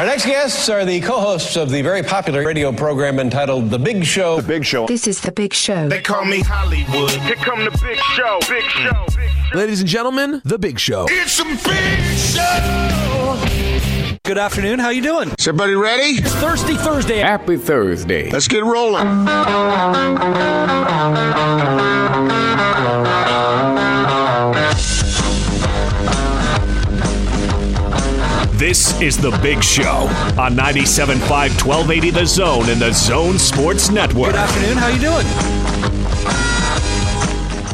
Our next guests are the co-hosts of the very popular radio program entitled The Big Show. The Big Show. This is The Big Show. They call me Hollywood. Here come the big show. Big show. Big show. Ladies and gentlemen, The Big Show. It's a big show. Good afternoon. How you doing? Is everybody ready? It's Thirsty Thursday. Happy Thursday. Let's get rolling. This is The Big Show on 97.5 1280 The Zone and The Zone Sports Network. Good afternoon. How you doing?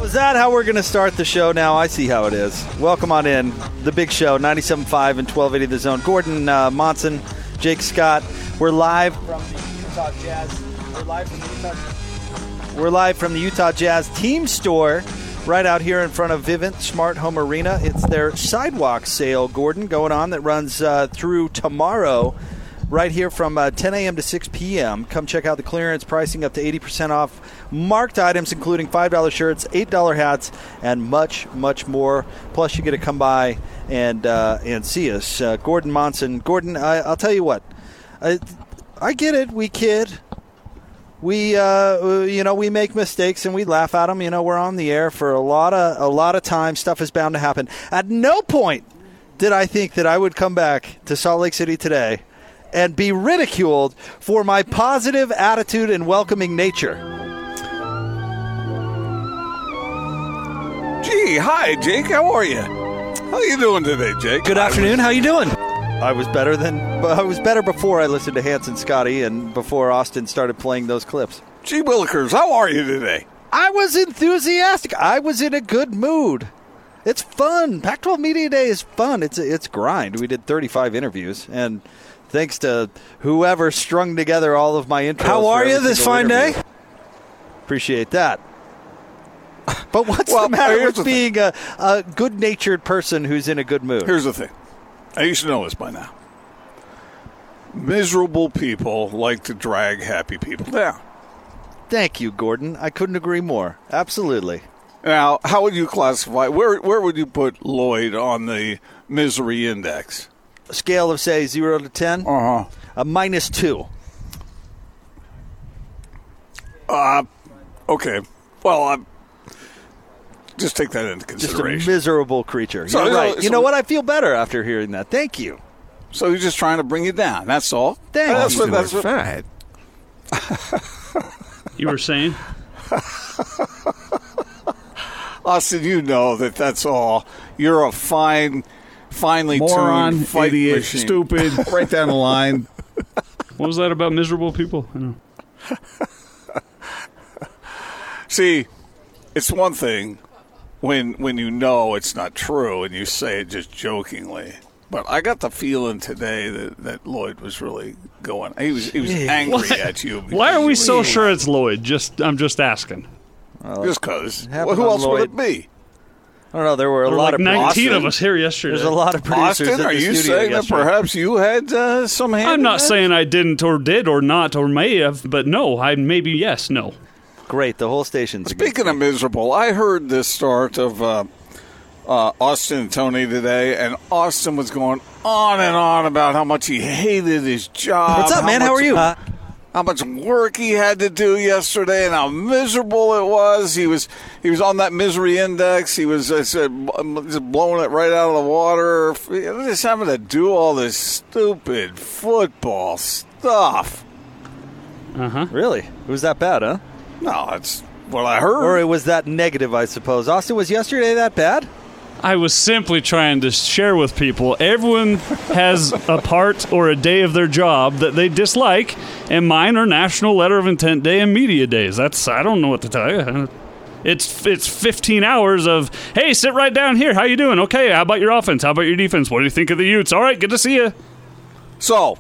Is that how we're going to start the show now? I see how it is. Welcome on in. The Big Show, 97.5 and 1280 The Zone. Gordon uh, Monson, Jake Scott. We're live from the Utah Jazz. We're live from the Utah, we're live from the Utah Jazz team store right out here in front of Vivint Smart Home Arena. It's their sidewalk sale, Gordon, going on that runs uh, through tomorrow right here from uh, 10 a.m. to 6 p.m. Come check out the clearance pricing up to 80% off marked items, including $5 shirts, $8 hats, and much, much more. Plus, you get to come by and uh, and see us. Uh, Gordon Monson. Gordon, I, I'll tell you what. I, I get it. We kid. We, uh, you know, we make mistakes and we laugh at them. You know, we're on the air for a lot of a lot of time. Stuff is bound to happen. At no point did I think that I would come back to Salt Lake City today and be ridiculed for my positive attitude and welcoming nature. Gee, hi, Jake. How are you? How are you doing today, Jake? Good afternoon. How are you doing? I was better than I was better before I listened to Hans and Scotty and before Austin started playing those clips. Gee Willikers, how are you today? I was enthusiastic. I was in a good mood. It's fun. Pac-12 Media Day is fun. It's it's grind. We did 35 interviews, and thanks to whoever strung together all of my intros. How are you this fine interview. day? Appreciate that. But what's Well, the matter with the being a, a good-natured person who's in a good mood? Here's the thing. I used to know this by now. Miserable people like to drag happy people down. Thank you, Gordon. I couldn't agree more. Absolutely. Now, how would you classify? Where where would you put Lloyd on the misery index? A scale of say zero to ten, Uh huh. a minus two. Uh, okay. Well, uh, just take that into consideration. Just a miserable creature. So- You're so- right. you know what? I feel better after hearing that. Thank you. so he's just trying to bring you down. That's all. Thank that's you. what, that's what, fat. You were saying? Austin, you know that that's all. You're a fine, finely Moron, tuned fight idiot, machine. stupid, right down the line. What was that about miserable people? I know. See, it's one thing when when you know it's not true and you say it just jokingly. But I got the feeling today that, that Lloyd was really going. He was he was angry at you. Why are we so you sure it's Lloyd? Just I'm just asking. were- Just because. Well, who on else would it be? I don't know. There were a There were lot like of 19 producers. of us here yesterday. There's a lot of producers Austin, in are the you studio saying that perhaps you had uh, some hand? I'm in not that? saying I didn't or did or not or may have, but no, I maybe yes, no. Great. The whole station's Speaking of miserable, I heard the start of uh, uh, Austin and Tony today, and Austin was going on and on about how much he hated his job. What's up, man? How are you? Uh, how much work he had to do yesterday, and how miserable it was. He was he was on that misery index. He was I said just blowing it right out of the water. Just having to do all this stupid football stuff. Uh huh. really? It was that bad, huh? No, that's what I heard. Or it was that negative, I suppose. Austin, was yesterday that bad? I was simply trying to share with people. Everyone has a part or a day of their job that they dislike, and mine are National Letter of Intent Day and Media Days. That's I don't know what to tell you. It's it's 15 hours of hey, sit right down here. How you doing? Okay. How about your offense? How about your defense? What do you think of the Utes? All right, good to see you. So,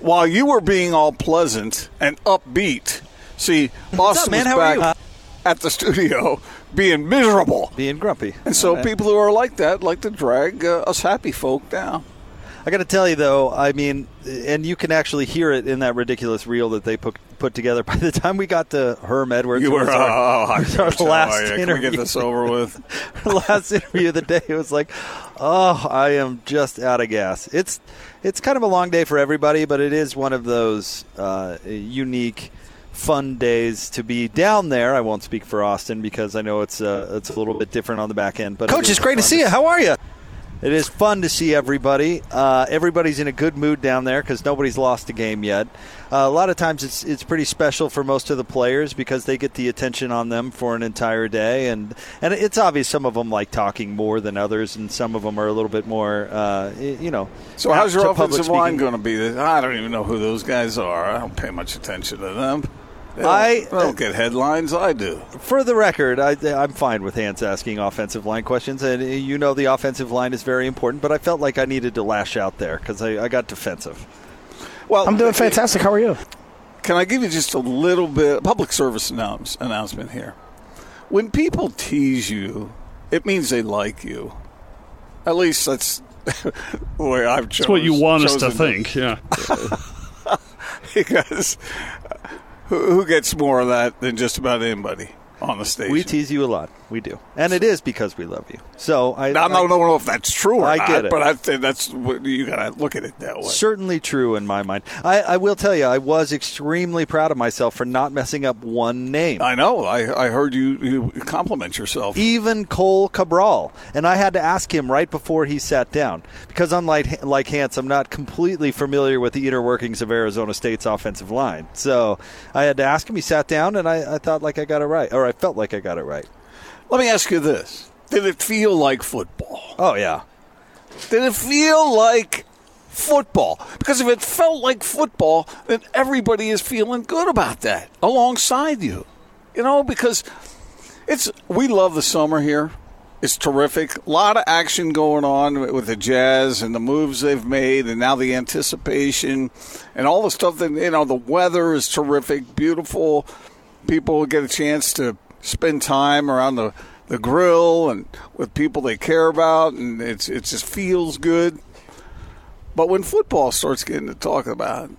while you were being all pleasant and upbeat, see, Austin up, man? back at the studio being miserable. Being grumpy. And so Okay. people who are like that like to drag uh, us happy folk down. I got to tell you though, I mean, and you can actually hear it in that ridiculous reel that they put put together. By the time we got to Herm Edwards, You were our, oh, I it was our last you, Can we get this over with? our last interview of the day. It was like, oh, I am just out of gas. It's it's kind of a long day for everybody, but it is one of those uh, unique, fun days to be down there. I won't speak for Austin because I know it's uh, it's a little bit different on the back end. But Coach, is it's great to fun see you. How are you? It is fun to see everybody. Uh, everybody's in a good mood down there because nobody's lost a game yet. Uh, a lot of times it's it's pretty special for most of the players because they get the attention on them for an entire day, and and it's obvious some of them like talking more than others, and some of them are a little bit more, uh, you know. So how's your to offensive line going to be? I don't even know who those guys are. I don't pay much attention to them. They I- don't get headlines. I do. For the record, I, I'm fine with Hans asking offensive line questions, and uh, you know the offensive line is very important. But I felt like I needed to lash out there because I, I got defensive. Well, I'm doing fantastic. How are you? Can I give you just a little bit public service announce, announcement here? When people tease you, it means they like you. At least that's the way I've chosen. That's what you want us to think. Yeah. because who, gets more of that than just about anybody on the station? We tease you a lot. We do, and it is because we love you. So I, I don't know if that's true or I not, get it. but I think that's what you got to look at it that way. Certainly true in my mind. I, I will tell you, I was extremely proud of myself for not messing up one name. I know. I, I heard you, you compliment yourself. Even Cohl Cabral, and I had to ask him right before he sat down because, unlike like Hans, I'm not completely familiar with the inner workings of Arizona State's offensive line. So I had to ask him. He sat down, and I, I thought like I got it right, or I felt like I got it right. Let me ask you this: Did it feel like football? Oh yeah, Did it feel like football? Because if it felt like football, then everybody is feeling good about that alongside you. You know, because it's we love the summer here. It's terrific. A lot of action going on with the Jazz and the moves they've made, and now the anticipation and all the stuff that you know. The weather is terrific, beautiful. People get a chance to spend time around the, the grill and with people they care about, and it's it just feels good. But when football starts getting to talk about,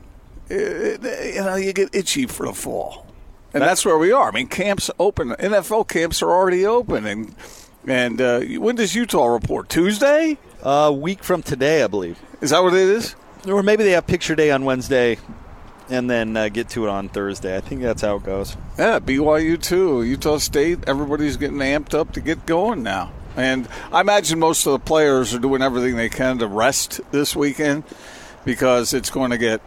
it, it- you know, you get itchy for the fall, and that's where we are. I mean, camps open. NFL camps are already open, and and uh, when does Utah report? Tuesday? a week from today, I believe. Is that what it is? Or maybe they have picture day on Wednesday and then uh, get to it on Thursday. I think that's how it goes. Yeah, BYU too. Utah State. Everybody's getting amped up to get going now, and I imagine most of the players are doing everything they can to rest this weekend because it's going to get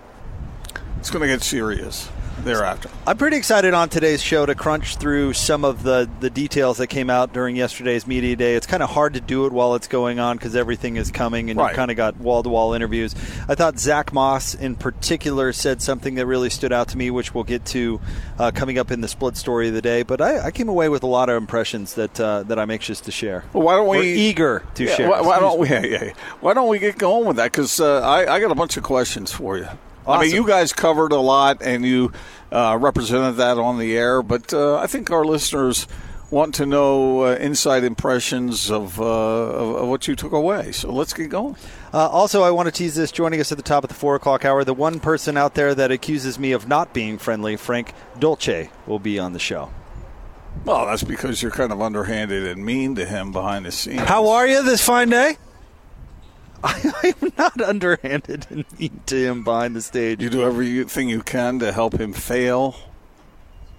it's going to get serious thereafter. I'm pretty excited on today's show to crunch through some of the, the details that came out during yesterday's media day. It's kind of hard to do it while it's going on because everything is coming and Right. you've kind of got wall to wall interviews. I thought Zach Moss in particular said something that really stood out to me, which we'll get to uh, coming up in the split story of the day. But I, I came away with a lot of impressions that uh, that I'm anxious to share. Well, why don't we eager to Yeah, share? Why, why don't we? Yeah, yeah. Why don't we get going with that? Because uh, I, I got a bunch of questions for you. I mean, you guys covered a lot and you uh, represented that on the air, but uh, I think our listeners want to know uh, inside impressions of, uh, of, of what you took away. So let's get going. Uh, also, I want to tease this. Joining us at the top of the four o'clock hour, the one person out there that accuses me of not being friendly, Frank Dolce, will be on the show. Well, that's because you're kind of underhanded and mean to him behind the scenes. How are you this fine day? I am not underhanded and mean to him behind the stage. You do everything you can to help him fail.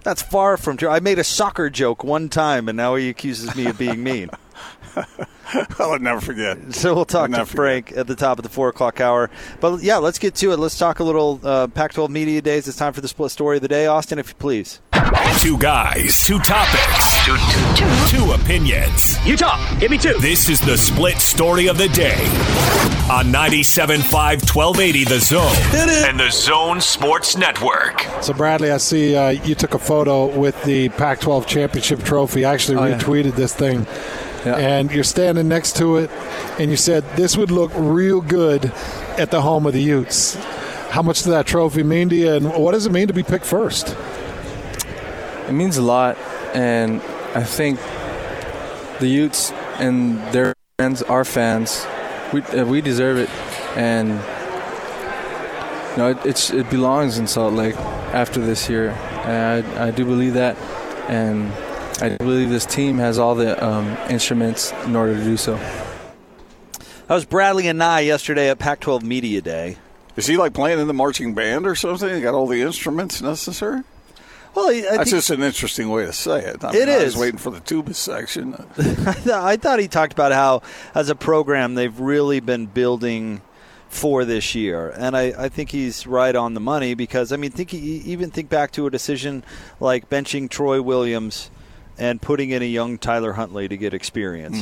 That's far from true. I made a soccer joke one time, and now he accuses me of being mean. I'll never forget. So we'll talk to never Frank at the top of the four o'clock hour. But yeah, let's get to it. Let's talk a little uh, Pac-12 media days. It's time for the split story of the day, Austin, if you please. Two guys, two topics, two, two opinions. Utah, give me two. This is the split story of the day on 97.5 1280 The Zone and the Zone Sports Network. So, Bradlee, I see uh, you took a photo with the Pac 12 championship trophy. I actually Oh, yeah. retweeted this thing. Yeah. And you're standing next to it, and you said this would look real good at the home of the Utes. How much does that trophy mean to you, and what does it mean to be picked first? It means a lot, and I think the Utes and their fans, our fans, we uh, we deserve it, and you know, it, it's, it belongs in Salt Lake after this year. And I, I do believe that, and I believe this team has all the um, instruments in order to do so. That was Bradlee Anae yesterday at Pac-12 Media Day. Is he like playing in the marching band or something? He got all the instruments necessary. Well, I That's just an interesting way to say it. I It mean, I was waiting for the tuba section. I thought he talked about how, as a program, they've really been building for this year, and I, I think he's right on the money because I mean, think even think back to a decision like benching Troy Williams and putting in a young Tyler Huntley to get experience.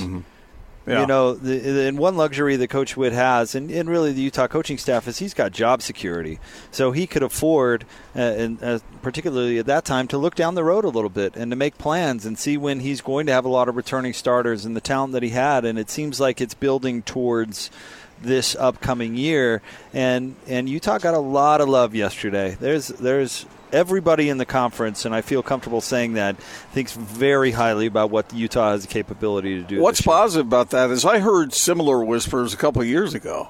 Yeah. You know, the, the, and one luxury that Coach Witt has, and, and really the Utah coaching staff, is he's got job security. So he could afford, uh, and uh, particularly at that time, to look down the road a little bit and to make plans and see when he's going to have a lot of returning starters and the talent that he had. And it seems like it's building towards this upcoming year. And and Utah got a lot of love yesterday. There's there's everybody in the conference, and I feel comfortable saying that thinks very highly about what Utah has the capability to do. What's positive about that is I heard similar whispers a couple of years ago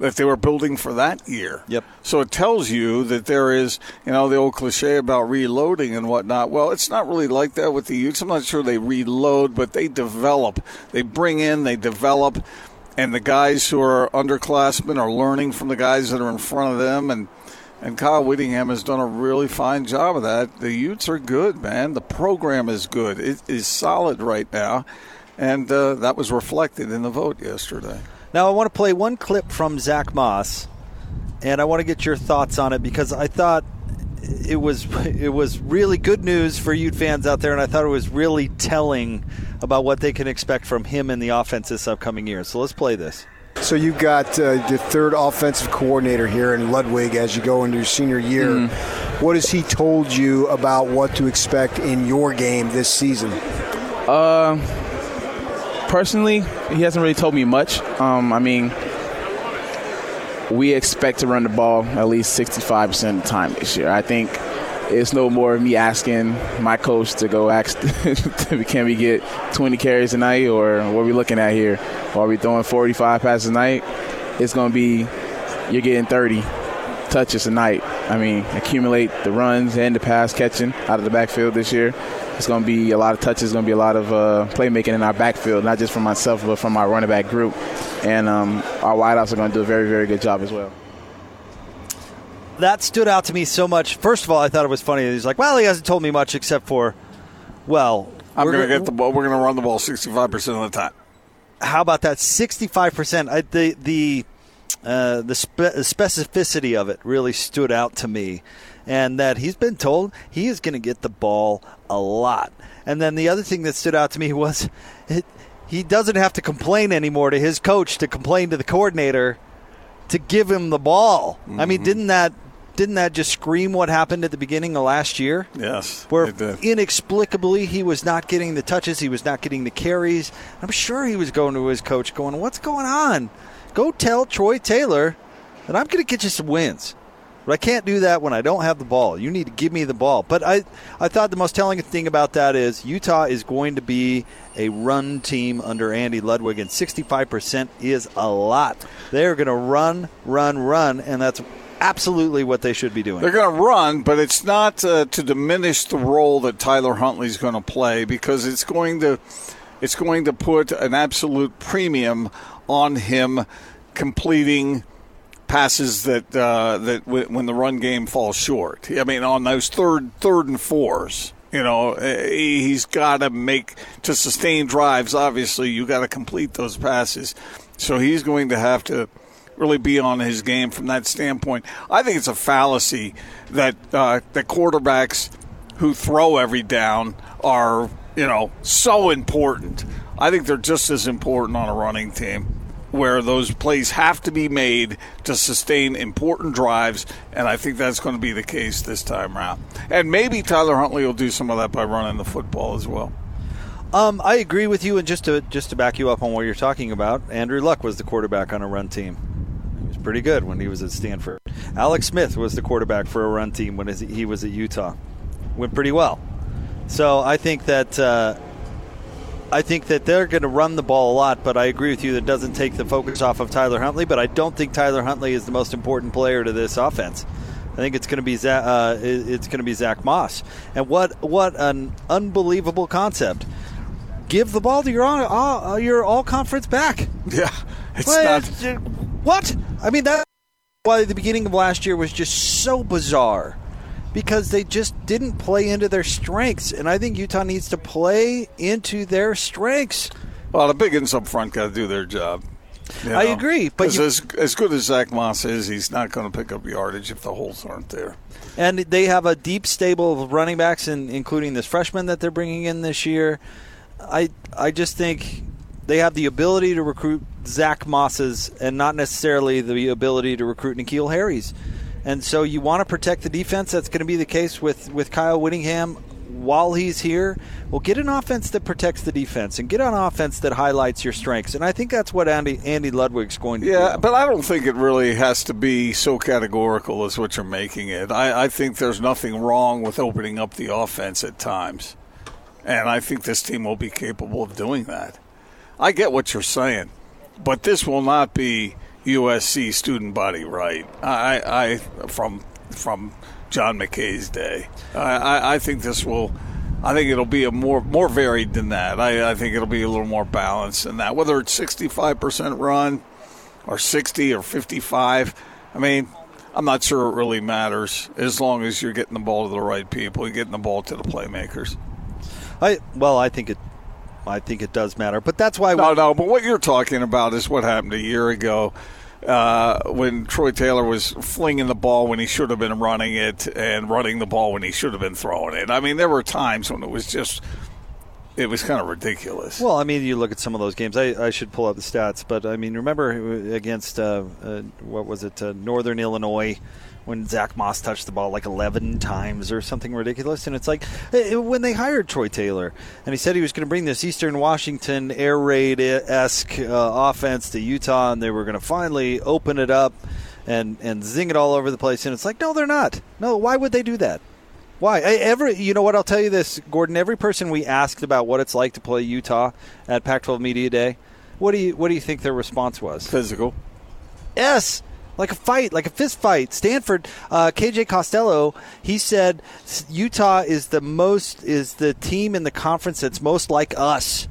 that they were building for that year. Yep. So it tells you that there is, you know, the old cliche about reloading and whatnot. Well, it's not really like that with the Utes. I'm not sure they reload, but they develop. They bring in, they develop, and the guys who are underclassmen are learning from the guys that are in front of them. And and Kyle Whittingham has done a really fine job of that. The Utes are good, man. The program is good. It is solid right now, and uh, that was reflected in the vote yesterday. Now I want to play one clip from Zach Moss, and I want to get your thoughts on it because I thought it was it was really good news for Ute fans out there, and I thought it was really telling about what they can expect from him in the offense this upcoming year. So let's play this. So you've got uh, the third offensive coordinator here in Ludwig as you go into your senior year. Mm-hmm. What has he told you about what to expect in your game this season? Uh, personally, he hasn't really told me much. Um, I mean, we expect to run the ball at least 65% of the time this year. I think it's no more of me asking my coach to go ask, can we get 20 carries a night or what are we looking at here? Are we throwing 45 passes a night? It's going to be, you're getting 30 touches a night. I mean, accumulate the runs and the pass catching out of the backfield this year. It's going to be a lot of touches. Going to be a lot of uh, playmaking in our backfield, not just from myself, but from our running back group. And um, our wideouts are going to do a very, very good job as well. That stood out to me so much. First of all, I thought it was funny. He's like, "Well, he hasn't told me much except for, well, I'm we're going to get the ball. We're going to run the ball 65 percent of the time. how about that 65% the the uh, the spe- specificity of it really stood out to me and that he's been told he is going to get the ball a lot and then the other thing that stood out to me was it, he doesn't have to complain anymore to his coach to complain to the coordinator to give him the ball i mean didn't that didn't that just scream what happened at the beginning of last year Yes, where inexplicably he was not getting the touches, he was not getting the carries. I'm sure he was going to his coach, going, "What's going on? Go tell Troy Taylor that I'm going to get you some wins." But I can't do that when I don't have the ball. You need to give me the ball. But I, I thought the most telling thing about that is Utah is going to be a run team under Andy Ludwig, and 65% is a lot. They're going to run, run, run, and that's absolutely what they should be doing. They're going to run, but it's not uh, to diminish the role that Tyler Huntley's going to play because it's going to it's going to put an absolute premium on him completing passes that uh, that w- when the run game falls short. I mean, on those third third and fours. You know, eh, he's got to make to sustain drives. Obviously, you got to complete those passes. So he's going to have to really be on his game from that standpoint. I think it's a fallacy that uh, that quarterbacks who throw every down are you know so important. I think they're just as important on a running team where those plays have to be made to sustain important drives, and I think that's going to be the case this time around. And maybe Tyler Huntley will do some of that by running the football as well. Um, I agree with you, and just to just to back you up on what you're talking about, Andrew Luck was the quarterback on a run team. Pretty good when he was at Stanford. Alex Smith was the quarterback for a run team when he was at Utah. Went pretty well. So I think that uh, I think that they're going to run the ball a lot, but I agree with you that doesn't take the focus off of Tyler Huntley. But I don't think Tyler Huntley is the most important player to this offense. I think it's going to be Zach, uh, it's going to be Zach Moss. And what what an unbelievable concept! Give the ball to your all, uh, your all conference back. Yeah, it's Well, not. What? I mean, that why the beginning of last year was just so bizarre because they just didn't play into their strengths, and I think Utah needs to play into their strengths. Well, the big ends up front got to do their job. You I agree, but you- as as good as Zach Moss is, he's not going to pick up yardage if the holes aren't there. And they have a deep stable of running backs, in, including this freshman that they're bringing in this year. I I just think they have the ability to recruit Zach Mosses and not necessarily the ability to recruit N'Keal Harry's. And so you want to protect the defense. That's going to be the case with, with Kyle Whittingham while he's here. Well, get an offense that protects the defense and get an offense that highlights your strengths. And I think that's what Andy Andy Ludwig's going to do. Yeah, but I don't think it really has to be so categorical as what you're making it. I, I think there's nothing wrong with opening up the offense at times. And I think this team will be capable of doing that. I get what you're saying, but this will not be USC student body right. I, I from from John McKay's day. I, I, think this will. I think it'll be a more more varied than that. I, I think it'll be a little more balanced than that. Whether it's 65 percent run or 60 or 55, I mean, I'm not sure it really matters as long as you're getting the ball to the right people, you're getting the ball to the playmakers. I well, I think it I think it does matter. But that's why No, no, but what you're talking about is what happened a year ago uh, when Troy Taylor was flinging the ball when he should have been running it and running the ball when he should have been throwing it. I mean, there were times when it was just, it was kind of ridiculous. Well, I mean, you look at some of those games. I, I should pull up the stats, but I mean, remember against uh, uh, what was it, uh, Northern Illinois, when Zach Moss touched the ball like 11 times or something ridiculous, and it's like eh, when they hired Troy Taylor, and he said he was going to bring this Eastern Washington air raid esque uh, offense to Utah, and they were going to finally open it up and and zing it all over the place, and it's like, no, they're not. No, why would they do that? Why? I, every you know what? I'll tell you this, Gordon. Every person we asked about what it's like to play Utah at Pac-12 Media Day, what do you what do you think their response was? Physical. Yes, like a fight, like a fist fight. Stanford, uh, KJ Costello, he said Utah is the most is the team in the conference that's most like us.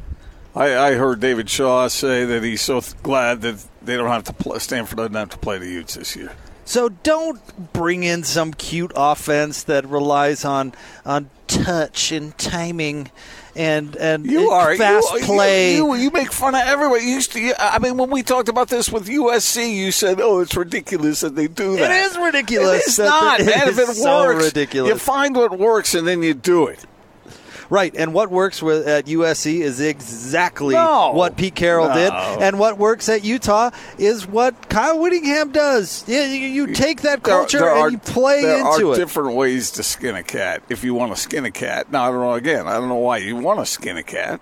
I, I heard David Shaw say that he's so th- glad that they don't have to play, Stanford doesn't have to play the Utes this year. So don't bring in some cute offense that relies on on touch and timing and and You are fast you, play. You, you, you make fun of everybody. You used to. I mean, when we talked about this with USC, you said, "Oh, it's ridiculous that they do that." It is ridiculous It is not, man. it If it is so works, ridiculous. You find what works and then you do it. Right, and what works with at USC is exactly No. what Pete Carroll No. did, and what works at Utah is what Kyle Whittingham does. You, you, you take that culture there and are- you play into it. there into are it. different ways to skin a cat. If you want to skin a cat, now I don't know. Again, I don't know why you want to skin a cat.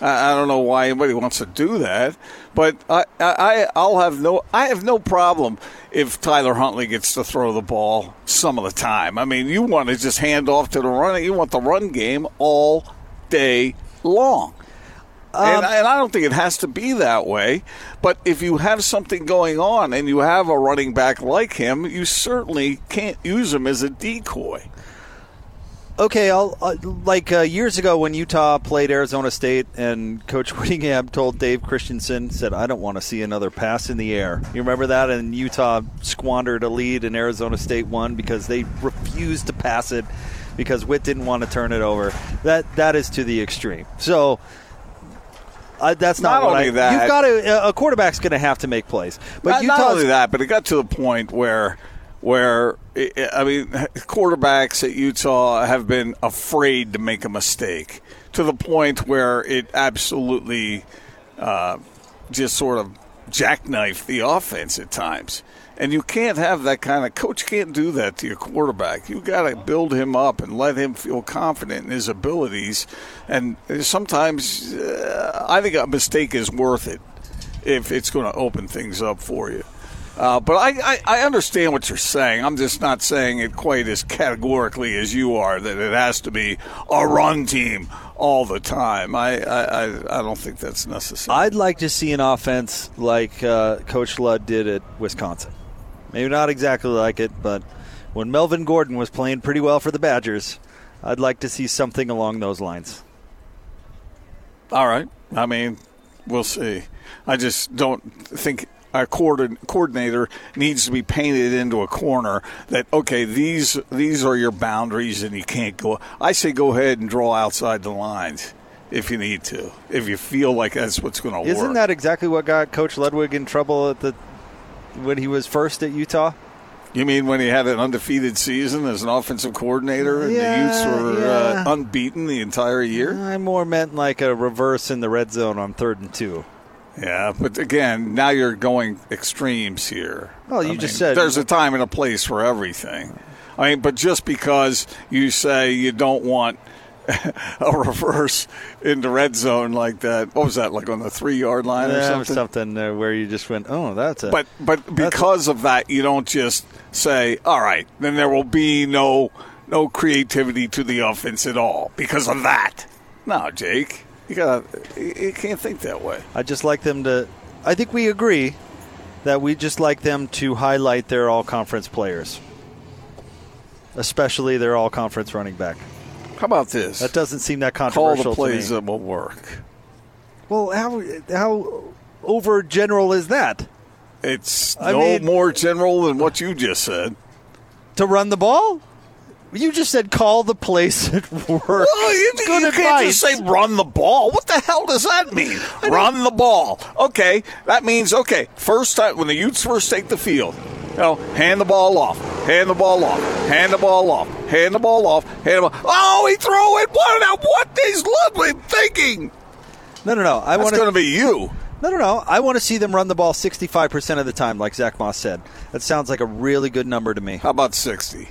I, I don't know why anybody wants to do that. But I, I, I'll have no. I have no problem if Tyler Huntley gets to throw the ball some of the time. I mean, you want to just hand off to the running. You want the run game all day long. and, um, and I don't think it has to be that way. But if you have something going on and you have a running back like him, you certainly can't use him as a decoy. Okay, I'll, uh, like uh, years ago when Utah played Arizona State, and Coach Whittingham told Dave Christensen, said, "I don't want to see another pass in the air." You remember that? And Utah squandered a lead, and Arizona State won because they refused to pass it because Witt didn't want to turn it over. That that is to the extreme. So. Uh, that's not, Not what only I, that- You've got to. A quarterback's going to have to make plays, but not, Utah's not only that, but it got to the point where, where I mean, quarterbacks at Utah have been afraid to make a mistake to the point where it absolutely uh, just sort of jackknifed the offense at times. And you can't have that kind of coach can't do that to your quarterback. You got to build him up and let him feel confident in his abilities. And sometimes uh, I think a mistake is worth it if it's going to open things up for you. Uh, but I, I, I understand what you're saying. I'm just not saying it quite as categorically as you are that it has to be a run team all the time. I, I, I, I don't think that's necessary. I'd like to see an offense like uh, Coach Ludd did at Wisconsin. Maybe not exactly like it, but when Melvin Gordon was playing pretty well for the Badgers, I'd like to see something along those lines. All right. I mean, we'll see. I just don't think coordin- coordinator needs to be painted into a corner that okay these these are your boundaries and you can't go i say go ahead and draw outside the lines if you need to if you feel like that's what's going to work Isn't that exactly what got Coach Ludwig in trouble at the when he was first at Utah? you mean when he had an undefeated season as an offensive coordinator and Yeah, the Utes were yeah. uh, unbeaten the entire year I more meant like a reverse in the red zone on third and two. Yeah, but again, now you're going extremes here. Well, you I just mean, said- there's a time and a place for everything. I mean, but just because you say you don't want a reverse in the red zone like that, what was that like on the three yard line or something? something uh, where you just went, oh, that's a. But but because of that, you don't just say, "All right, then there will be no no creativity to the offense at all because of that." No, Jake, you got to you can't think that way. I just like them to. I think we agree that we just like them to highlight their all conference players, especially their all conference running back. How about this? That doesn't seem that controversial. Call the plays to me. that will work. Well, how how over general is that? It's I no mean- more general than what you just said. To run the ball? You just said call the plays that work. Well, you, you can't advice. just say run the ball. What the hell does that mean? Run the ball. Okay, that means okay. First time when the Utes first take the field, you know, hand the ball off, hand the ball off, hand the ball off, hand the ball off, hand the ball. Oh, he threw it. What? Now, what is Ludwig thinking? No, no, no. I want going to be you. No, no, no. I want to see them run the ball 65% of the time, like Zach Moss said. That sounds like a really good number to me. How about sixty?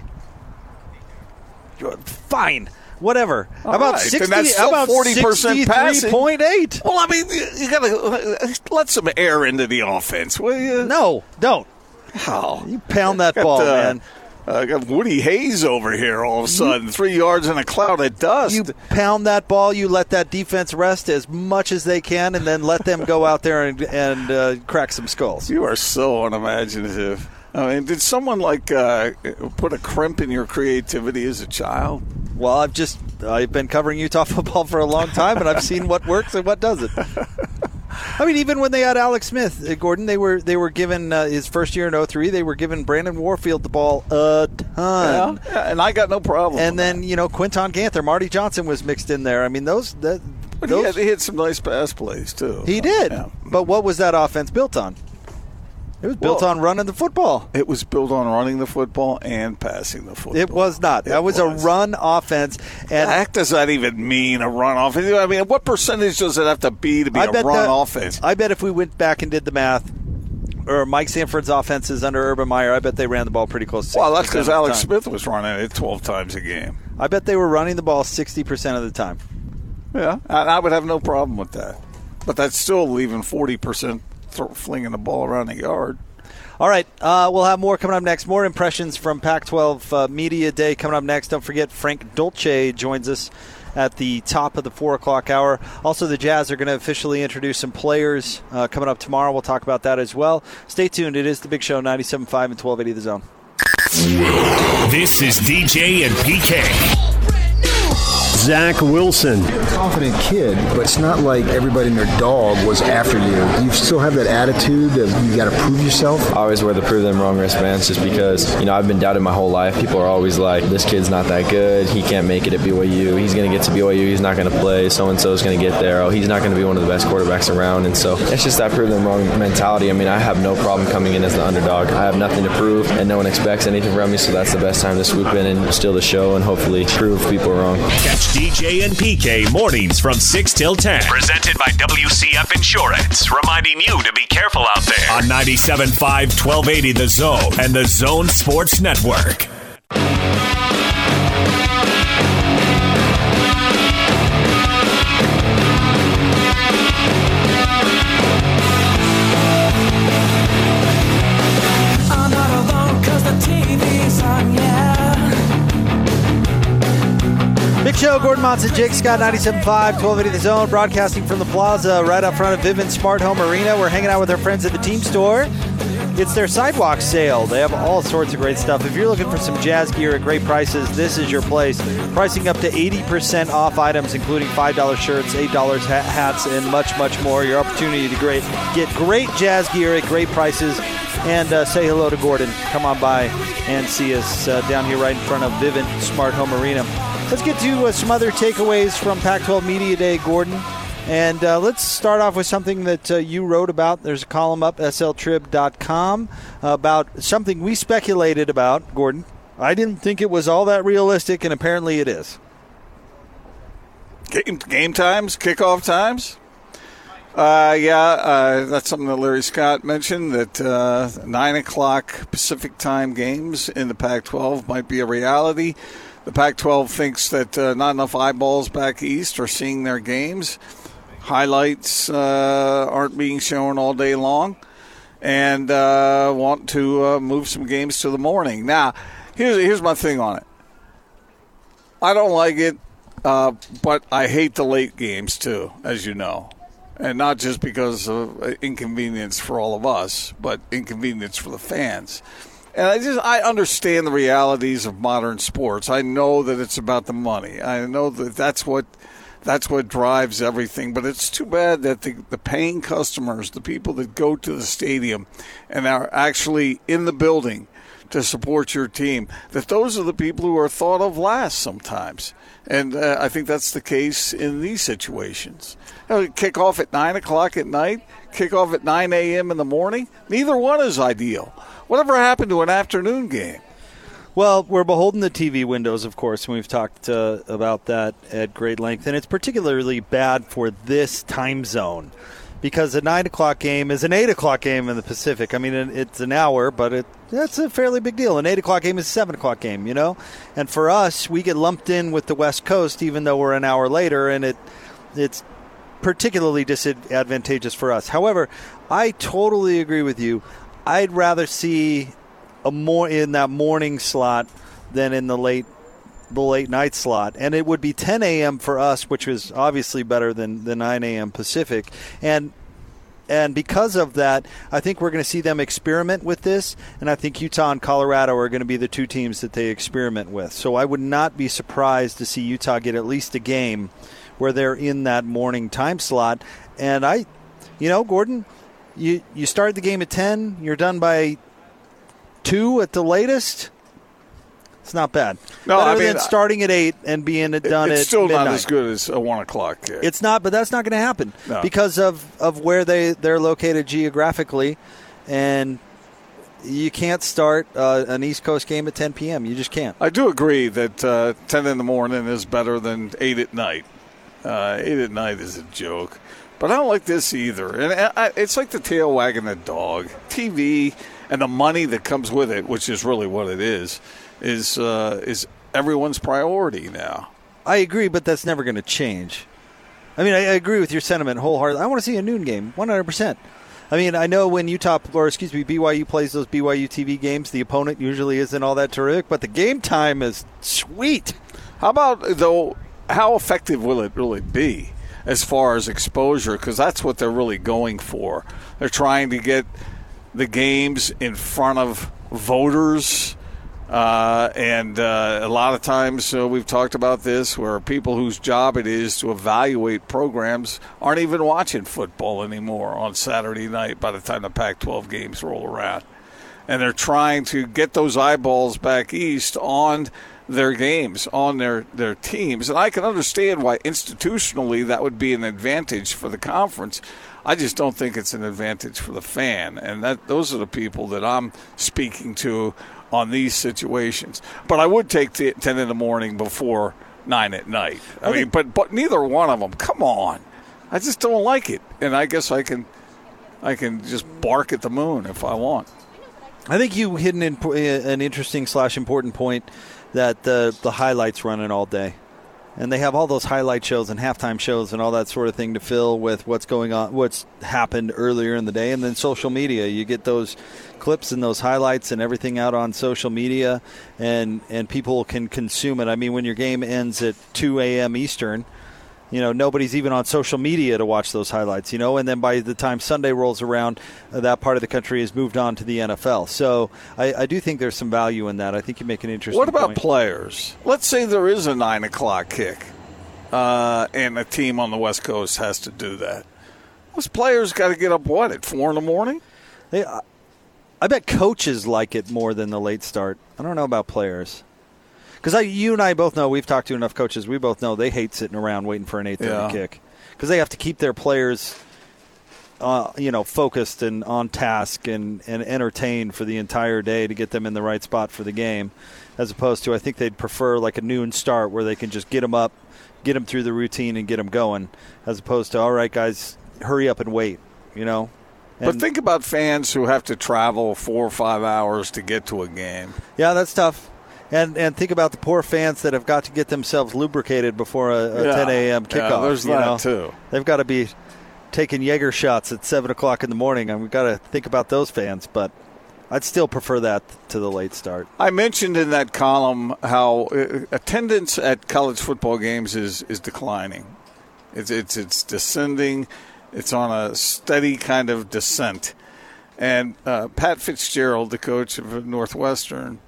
Fine. Whatever. All How about right, 60? then that's still about 40% passing. 63.8? Well, I mean, you, you got to let some air into the offense, will you? No, don't. How? You pound that Got, ball, uh, man. Uh, got Woody Hayes over here all of a sudden, three yards in a cloud of dust. You pound that ball, you let that defense rest as much as they can, and then let them go out there and, and uh, crack some skulls. You are so unimaginative. I mean, did someone like uh, put a crimp in your creativity as a child? Well, I've just I've been covering Utah football for a long time, and I've seen what works and what doesn't. I mean, even when they had Alex Smith, uh, Gordon, they were they were given uh, his first year in 03, They were given Brandon Warfield the ball a ton, Yeah, and I got no problem. and then you know Quinton Ganther, Marty Johnson was mixed in there. I mean, those that but he those had, he had some nice pass plays too. he did. Yeah. But what was that offense built on? It was built Well- on running the football. It was built on running the football and passing the football. It was not. That was, was. a run offense, The and heck does that even mean a run offense? I mean, what percentage does it have to be to be I a run the- offense? I bet if we went back and did the math, or Mike Sanford's offenses under Urban Meyer, I bet they ran the ball pretty close. to Well, that's 60% because Alex. Smith was running it 12 times a game. I bet they were running the ball sixty percent of the time. Yeah, and I would have no problem with that. But that's still leaving 40% th- flinging the ball around the yard. All right, uh, we'll have more coming up next. More impressions from Pac-12 uh, Media Day coming up next. Don't forget Frank Dolce joins us at the top of the four o'clock hour. Also, the Jazz are going to officially introduce some players uh, coming up tomorrow. We'll talk about that as well. Stay tuned. It is the Big Show, 97.5 and 1280 The Zone. This is DJ and PK. Zach Wilson. You're a confident kid, but it's not like everybody and their dog was after you. You still have that attitude of you got to prove yourself. I always wear the prove them wrong wristbands just because, you know, I've been doubted my whole life. People are always like, this kid's not that good. He can't make it at BYU. He's going to get to BYU. He's not going to play. So and so is going to get there. Oh, he's not going to be one of the best quarterbacks around. And so it's just that prove them wrong mentality. I mean, I have no problem coming in as the underdog. I have nothing to prove, and no one expects anything from me. So that's the best time to swoop in and steal the show and hopefully prove people wrong. Catch DJ and PK mornings from 6 till 10. Presented by WCF Insurance, reminding you to be careful out there. On 97.5, 1280 The Zone and The Zone Sports Network. Monson, Jake Scott, 97.5, 1280 The Zone, broadcasting from the plaza right up front of Vivint Smart Home Arena. We're hanging out with our friends at the Team Store. It's their sidewalk sale. They have all sorts of great stuff. If you're looking for some jazz gear at great prices, this is your place. Pricing up to 80% off items, including $5 shirts, $8 hats, and much, much more. Your opportunity to great, get great jazz gear at great prices. And uh, say hello to Gordon. Come on by and see us uh, down here right in front of Vivint Smart Home Arena. Let's get to uh, some other takeaways from Pac 12 Media Day, Gordon. And uh, let's start off with something that uh, you wrote about. There's a column up, sltrib.com, about something we speculated about, Gordon. I didn't think it was all that realistic, and apparently it is. Game, game times, kickoff times. Uh, yeah, uh, that's something that Larry Scott mentioned that uh, nine o'clock Pacific time games in the Pac-12 might be a reality. The Pac-12 thinks that uh, not enough eyeballs back east are seeing their games. Highlights uh, aren't being shown all day long, and uh, want to uh, move some games to the morning. Now, here's here's my thing on it. I don't like it, uh, but I hate the late games too, as you know, and not just because of uh, inconvenience for all of us, but inconvenience for the fans. And I just I understand the realities of modern sports. I know that it's about the money. I know that that's what that's what drives everything. But it's too bad that the, the paying customers, the people that go to the stadium and are actually in the building to support your team, that those are the people who are thought of last sometimes. And uh, I think that's the case in these situations. You know, kick off at 9 o'clock at night, kick off at 9 a.m. in the morning. Neither one is ideal. Whatever happened to an afternoon game? Well, we're beholden to TV windows, of course, and we've talked uh, about that at great length. And it's particularly bad for this time zone because a 9 o'clock game is an 8 o'clock game in the Pacific. I mean, it's an hour, but it, that's a fairly big deal. An 8 o'clock game is a 7 o'clock game, you know? And for us, we get lumped in with the West Coast even though we're an hour later, and it it's particularly disadvantageous for us. However, I totally agree with you. I'd rather see a more in that morning slot than in the late the late night slot, and it would be 10 a.m. for us, which is obviously better than the 9 a.m. Pacific, and and because of that, I think we're going to see them experiment with this, and I think Utah and Colorado are going to be the two teams that they experiment with. So I would not be surprised to see Utah get at least a game where they're in that morning time slot, and I, you know, Gordon you you start the game at 10 you're done by 2 at the latest it's not bad no Better i mean starting at 8 and being done it's at still midnight. not as good as a 1 o'clock it's not but that's not going to happen No. because of of where they they're located geographically and you can't start uh, an East Coast game at 10 p.m. You just can't. I do agree that uh, 10 in the morning is better than 8 at night. Uh, 8 at night is a joke. But I don't like this either. And I, I- it's like the tail wagging the dog. TV and the money that comes with it, which is really what it is, is uh, is everyone's priority now. I agree, but that's never going to change. I mean, I, I agree with your sentiment wholeheartedly. I want to see a noon game, 100%. I mean, I know when Utah, or excuse me, BYU plays those BYU TV games, the opponent usually isn't all that terrific, but the game time is sweet. How about though? How effective will it really be as far as exposure? Because that's what they're really going for. They're trying to get the games in front of voters. Uh, and uh, a lot of times uh, we've talked about this where people whose job it is to evaluate programs aren't even watching football anymore on Saturday night by the time the Pac 12 games roll around and they're trying to get those eyeballs back east on their games, on their, their teams. And I can understand why institutionally that would be an advantage for the conference. I just don't think it's an advantage for the fan. And that those are the people that I'm speaking to on these situations. But I would take t- 10 in the morning before 9 at night. I mean, but but neither one of them. Come on. I just don't like it. And I guess I can I can just bark at the moon if I want. I think you hit an, imp- an interesting slash important point that the the highlights running all day. and they have all those highlight shows and halftime shows and all that sort of thing to fill with what's going on, what's happened earlier in the day, and then social media. You get those clips and those highlights and everything out on social media, and and people can consume it. I mean, when your game ends at 2 a.m. Eastern, you know nobody's even on social media to watch those highlights. You know, and then by the time Sunday rolls around, uh, that part of the country has moved on to the NFL. So I, I do think there's some value in that. I think you make an interesting. What about point. players? Let's say there is a nine o'clock kick, uh, and a team on the West Coast has to do that. Those players got to get up what at four in the morning. They, I- I bet coaches like it more than the late start. I don't know about players. Because you and I both know we've talked to enough coaches. We both know they hate sitting around waiting for an eight thirty Yeah. kick because they have to keep their players, uh, you know, focused and on task and, and entertained for the entire day to get them in the right spot for the game. As opposed to, I think they'd prefer like a noon start where they can just get them up, get them through the routine, and get them going. As opposed to, all right, guys, hurry up and wait. You know. but think about fans who have to travel four or five hours to get to a game. Yeah, that's tough. And and think about the poor fans that have got to get themselves lubricated before a, a Yeah. 10 a.m. kickoff. Yeah, there's you that, know? too. They've got to be taking Jaeger shots at seven o'clock in the morning, and we've got to think about those fans. But I'd still prefer that to the late start. I mentioned in that column how uh, attendance at college football games is, is declining. It's, it's it's descending. It's on a steady kind of descent. And uh, Pat Fitzgerald, the coach of Northwestern,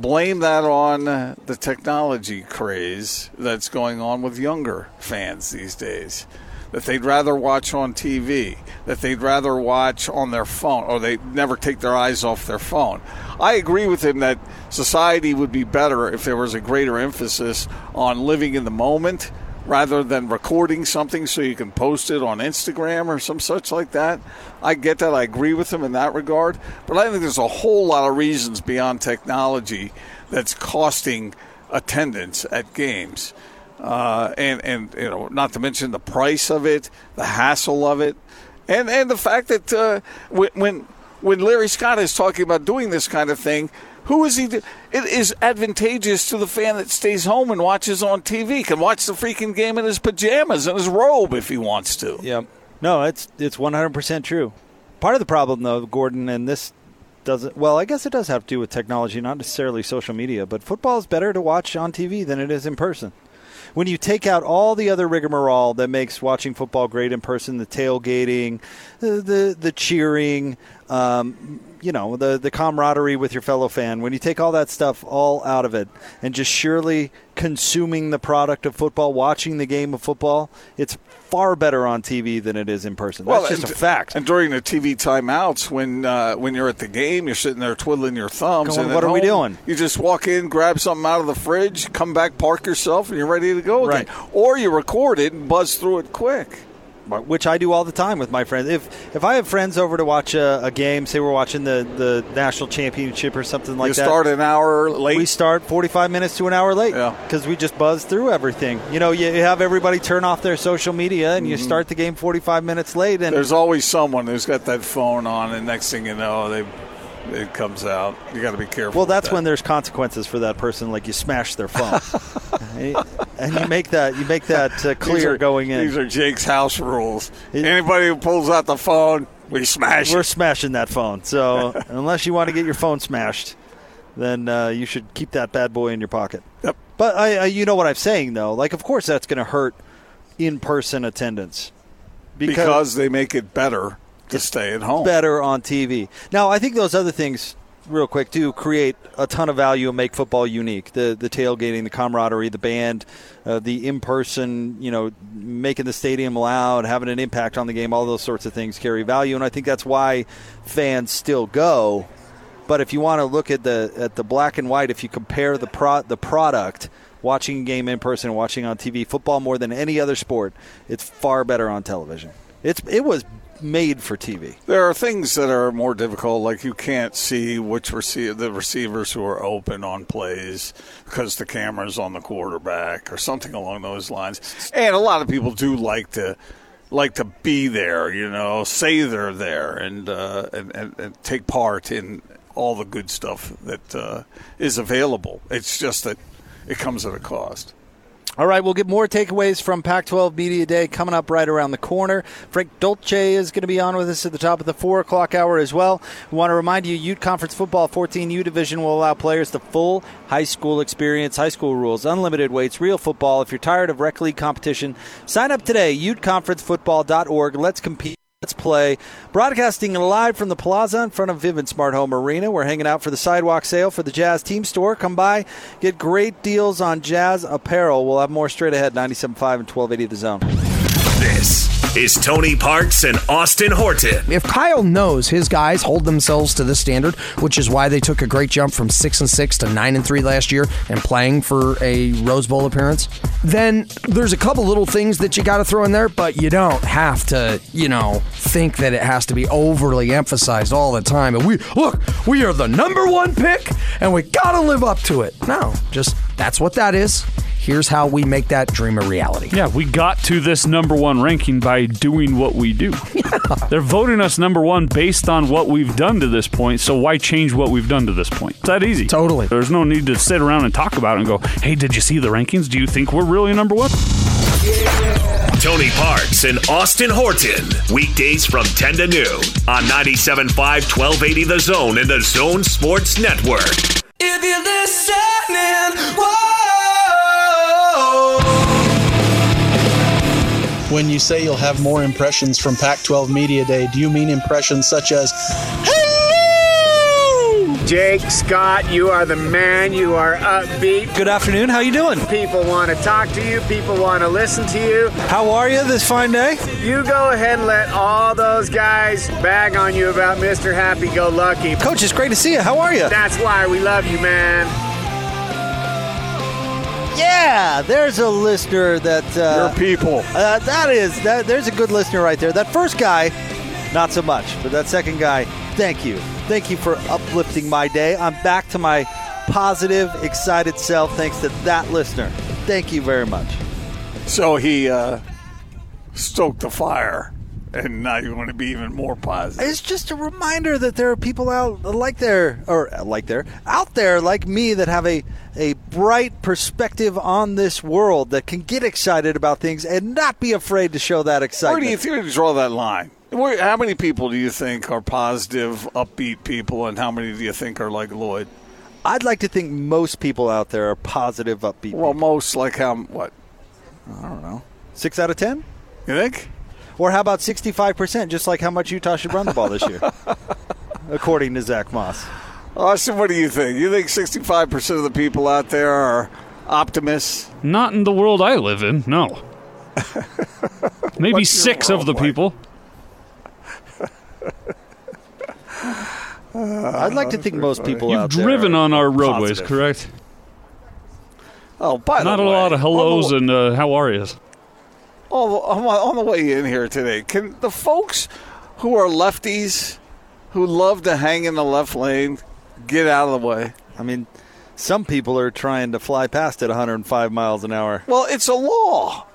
blamed that on the technology craze that's going on with younger fans these days. That they'd rather watch on TV, that they'd rather watch on their phone, or they never take their eyes off their phone. I agree with him that society would be better if there was a greater emphasis on living in the moment rather than recording something so you can post it on Instagram or some such like that. I get that. I agree with him in that regard. But I think there's a whole lot of reasons beyond technology that's costing attendance at games. Uh, and, and, you know, not to mention the price of it, the hassle of it, and, and the fact that uh, when, when Larry Scott is talking about doing this kind of thing, who is he? It is advantageous to the fan that stays home and watches on TV. Can watch the freaking game in his pajamas and his robe if he wants to. Yeah. No, it's it's 100% true. Part of the problem, though, Gordon, and this doesn't. Well, I guess it does have to do with technology, not necessarily social media. But football is better to watch on TV than it is in person. When you take out all the other rigmarole that makes watching football great in person, the tailgating, the the, the cheering, um, you know, the the camaraderie with your fellow fan. When you take all that stuff all out of it and just surely consuming the product of football, watching the game of football, it's far better on TV than it is in person. That's just and, a fact. And during the TV timeouts, when uh, when you're at the game, you're sitting there twiddling your thumbs. Going, and "What at are we doing?" You just walk in, grab something out of the fridge, come back, park yourself, and you're ready to go again. Right. Or you record it and buzz through it quick. Which I do all the time with my friends. If if I have friends over to watch a, a game, say we're watching the, the national championship or something like you that, start an hour late. we start 45 minutes to an hour late because we just buzz through everything. You know, you have everybody turn off their social media and you Mhm. start the game 45 minutes late. And There's always someone who's got that phone on, and next thing you know, they it comes out. You got to be careful. well, that's that. when there's consequences for that person. Like you smash their phone, and you make that you make that uh, clear are- going in. These are Jake's house rules. Anybody who pulls out the phone, we smash. We're it. smashing that phone. So unless you want to get your phone smashed, then uh, you should keep that bad boy in your pocket. Yep. But I, I, you know what I'm saying though. Like, of course, that's going to hurt in-person attendance because, they make it better to stay at home. better on TV. Now, I think those other things, real quick, do create a ton of value and make football unique. The the tailgating, the camaraderie, the band, uh, the in person, you know, making the stadium loud, having an impact on the game. All those sorts of things carry value, and I think that's why fans still go. But if you want to look at the at the black and white, if you compare the pro, the product. Watching a game in person, watching on TV, football more than any other sport, it's far better on television. It's it was made for TV. There are things that are more difficult, like you can't see which receive the receivers who are open on plays because the camera's on the quarterback or something along those lines. And a lot of people do like to like to be there, you know, say they're there and uh, and, and, and take part in all the good stuff that uh, is available. It's just that it comes at a cost. All right, we'll get more takeaways from Pac 12 Media Day coming up right around the corner. Frank Dolce is going to be on with us at the top of the 4 o'clock hour as well. We want to remind you Ute Conference Football 14U Division will allow players the full high school experience, high school rules, unlimited weights, real football. If you're tired of rec league competition, sign up today, uteconferencefootball.org. Let's compete. Let's play. Broadcasting live from the plaza in front of Vivint Smart Home Arena. We're hanging out for the sidewalk sale for the Jazz Team Store. Come by, get great deals on Jazz apparel. We'll have more straight ahead, 97.5 and 1280 The Zone. This is Tony Parks and Austin Horton. If Kyle knows his guys hold themselves to this standard, which is why they took a great jump from six and six to nine and three last year and playing for a Rose Bowl appearance, then there's a couple little things that you got to throw in there, but you don't have to, you know, think that it has to be overly emphasized all the time. And we look, we are the number one pick, and we got to live up to it. No, just that's what that is. Here's how we make that dream a reality. Yeah, we got to this number one ranking by doing what we do. They're voting us number one based on what we've done to this point, so why change what we've done to this point? It's that easy. Totally. There's no need to sit around and talk about it and go, hey, did you see the rankings? Do you think we're really number one? Tony Parks and Austin Horton. Weekdays from 10 to noon on 97.5, 1280 The Zone and The Zone Sports Network. If you're listening, When you say you'll have more impressions from Pac 12 Media Day, do you mean impressions such as, Jake Scott, you are the man. You are upbeat. Good afternoon. How you doing? People want to talk to you. People want to listen to you. How are you this fine day? You go ahead and let all those guys bag on you about Mr. Happy Go Lucky. Coach, it's great to see you. How are you? That's why we love you, man. Yeah, there's a listener that uh, Your people. Uh, that is that. There's a good listener right there. That first guy, not so much, but that second guy, thank you, thank you for uplifting my day. I'm back to my positive, excited self thanks to that listener. Thank you very much. So he uh, stoked the fire, and now you want to be even more positive. It's just a reminder that there are people out like there or like there out there like me that have a a bright perspective on this world that can get excited about things and not be afraid to show that excitement. Where do you think you draw that line? Where, how many people do you think are positive, upbeat people, and how many do you think are like Lloyd? I'd like to think most people out there are positive, upbeat. Well, most like how what? I don't know. Six out of ten? You think? Or how about sixty-five percent? Just like how much Utah should run the ball this year, according to Zach Moss. Austin, what do you think? You think 65% of the people out there are optimists? Not in the world I live in, no. Maybe six of the like? people. I'd like to think most people You've out there driven are on our roadways, positive. correct? Oh, by Not the a lot of hellos and uh, how are yous. Oh, on the- on the way in here today, can the folks who are lefties who love to hang in the left lane get out of the way? I mean, some people are trying to fly past at 105 miles an hour. Well, it's a law.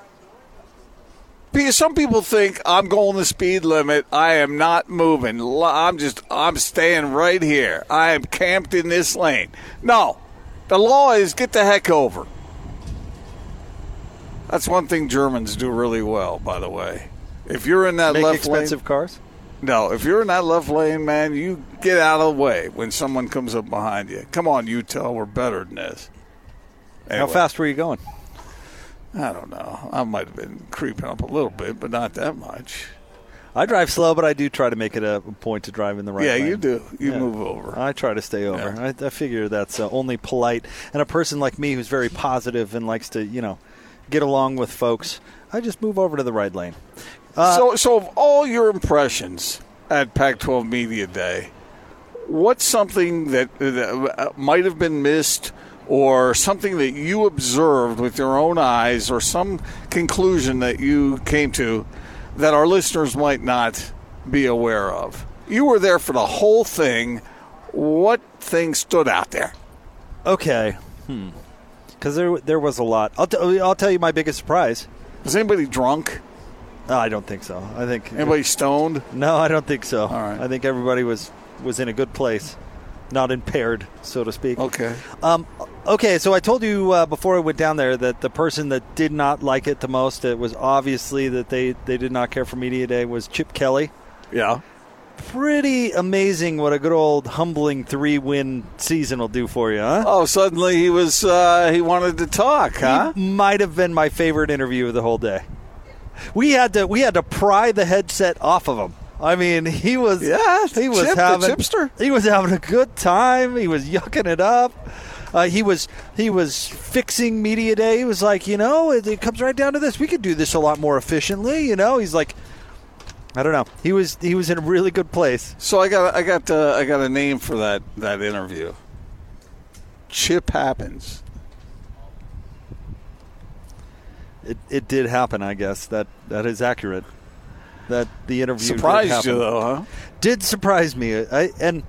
Because some people think I'm going the speed limit. I am not moving. I'm just I'm staying right here. I am camped in this lane. No. The law is get the heck over. That's one thing Germans do really well, by the way. If you're in that Make left expensive lane, cars. No, if you're in that left lane, man, you get out of the way when someone comes up behind you. Come on, Utah, we're better than this. How fast were you going? I don't know. I might have been creeping up a little bit, but not that much. I drive slow, but I do try to make it a point to drive in the right lane. yeah, lane. you do. You Yeah. move over. I try to stay over. I, I figure that's uh, only polite. And a person like me who's very positive and likes to, you know, get along with folks, I just move over to the right lane. Uh, so, so of all your impressions at Pac-12 Media Day, what's something that, that uh, might have been missed, or something that you observed with your own eyes, or some conclusion that you came to that our listeners might not be aware of? You were there for the whole thing. What thing stood out there? Okay. Hmm. Because there, there was a lot. I'll, t- I'll tell you my biggest surprise. Was anybody drunk? No, I don't think so. I think Anybody stoned? No, I don't think so. All right. I think everybody was was in a good place, not impaired, so to speak. Okay. Um, Okay, so I told you uh, before I went down there that the person that did not like it the most, it was obviously that they, they did not care for Media Day, was Chip Kelly. Yeah. Pretty amazing what a good old humbling three win season will do for you, huh? Oh, suddenly he was uh, he wanted to talk, huh? He might have been my favorite interview of the whole day. We had to we had to pry the headset off of him. I mean, he was yeah, he was Chip, having chipster. he was having a good time. He was yucking it up. Uh, he was he was fixing media day. He was like, you know, it, it comes right down to this. We could do this a lot more efficiently. You know, he's like, I don't know. He was he was in a really good place. So I got I got uh, I got a name for that that interview. Chip happens. It it did happen. I guess that that is accurate. That the interview did Surprised you though, huh? Did surprise me. I and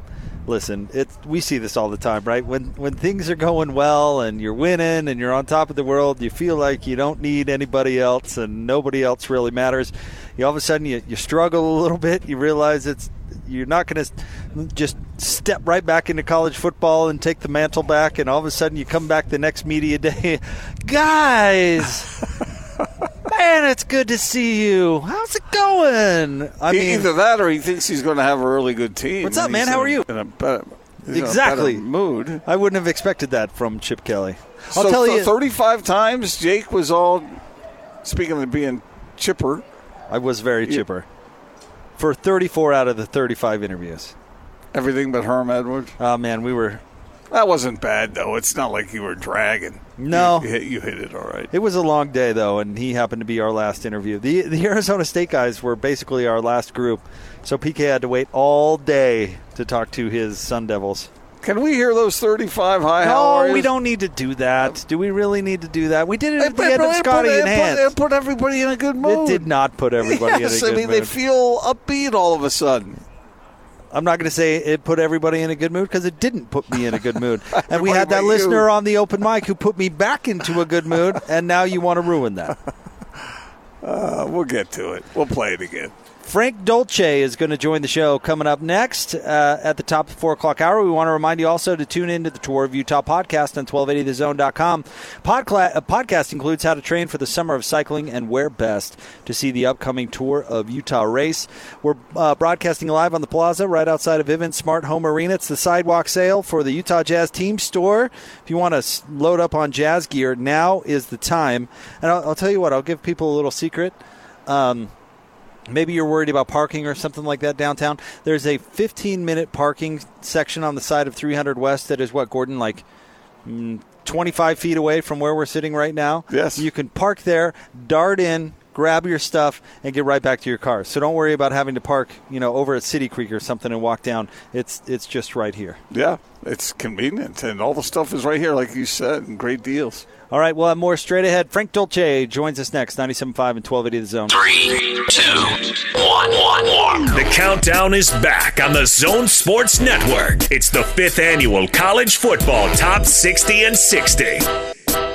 listen, it we see this all the time, right? When when things are going well and you're winning and you're on top of the world, you feel like you don't need anybody else and nobody else really matters. You all of a sudden you, you struggle a little bit. You realize it's you're not going to just step right back into college football and take the mantle back, and all of a sudden you come back the next media day, guys. Man, it's good to see you. How's it going? I mean, either that or he thinks he's going to have a really good team. What's up, man? How are you? In a better, he's in a exactly mood. I wouldn't have expected that from Chip Kelly. I'll so tell you, 35 times Jake was all speaking of being chipper. I was very chipper for 34 out of the 35 interviews. Everything but Herm Edwards. Oh man, we were. That wasn't bad though. It's not like you were dragging. No. you, you hit, you hit it all right. It was a long day though, and he happened to be our last interview. The the Arizona State guys were basically our last group, so PK had to wait all day to talk to his Sun Devils. Can we hear those 35 high? No, we don't need to do that. Do we really need to do that? We did it at the end of put- Scotty it and put- Hans. It put everybody in a good mood. It did not put everybody yes, in a good mood. I mean mood. they feel upbeat all of a sudden. I'm not going to say it put everybody in a good mood because it didn't put me in a good mood. and we had that listener you. on the open mic who put me back into a good mood, and now you want to ruin that. Uh, we'll get to it. We'll play it again. Frank Dolce is going to join the show coming up next uh, at the top of the 4 o'clock hour. We want to remind you also to tune into the Tour of Utah podcast on 1280thezone.com. Podcla- uh, podcast includes how to train for the summer of cycling and where best to see the upcoming Tour of Utah race. We're uh, broadcasting live on the plaza right outside of Vivint Smart Home Arena. It's the sidewalk sale for the Utah Jazz team store. If you want to load up on jazz gear, now is the time. And I'll, I'll tell you what, I'll give people a little secret. Um, maybe you're worried about parking or something like that downtown. There's a 15 minute parking section on the side of 300 West that is what, Gordon, like mm, 25 feet away from where we're sitting right now. Yes. You can park there, dart in, grab your stuff, and get right back to your car. So don't worry about having to park, you know, over at City Creek or something and walk down. It's it's just right here. Yeah, it's convenient, and all the stuff is right here, like you said, and great deals. All right, we'll have more straight ahead. Frank Dolce joins us next, 97.5 and 1280 The Zone. Three, two, one, one, one. The countdown is back on the Zone Sports Network. It's the fifth annual College Football Top 60 and 60.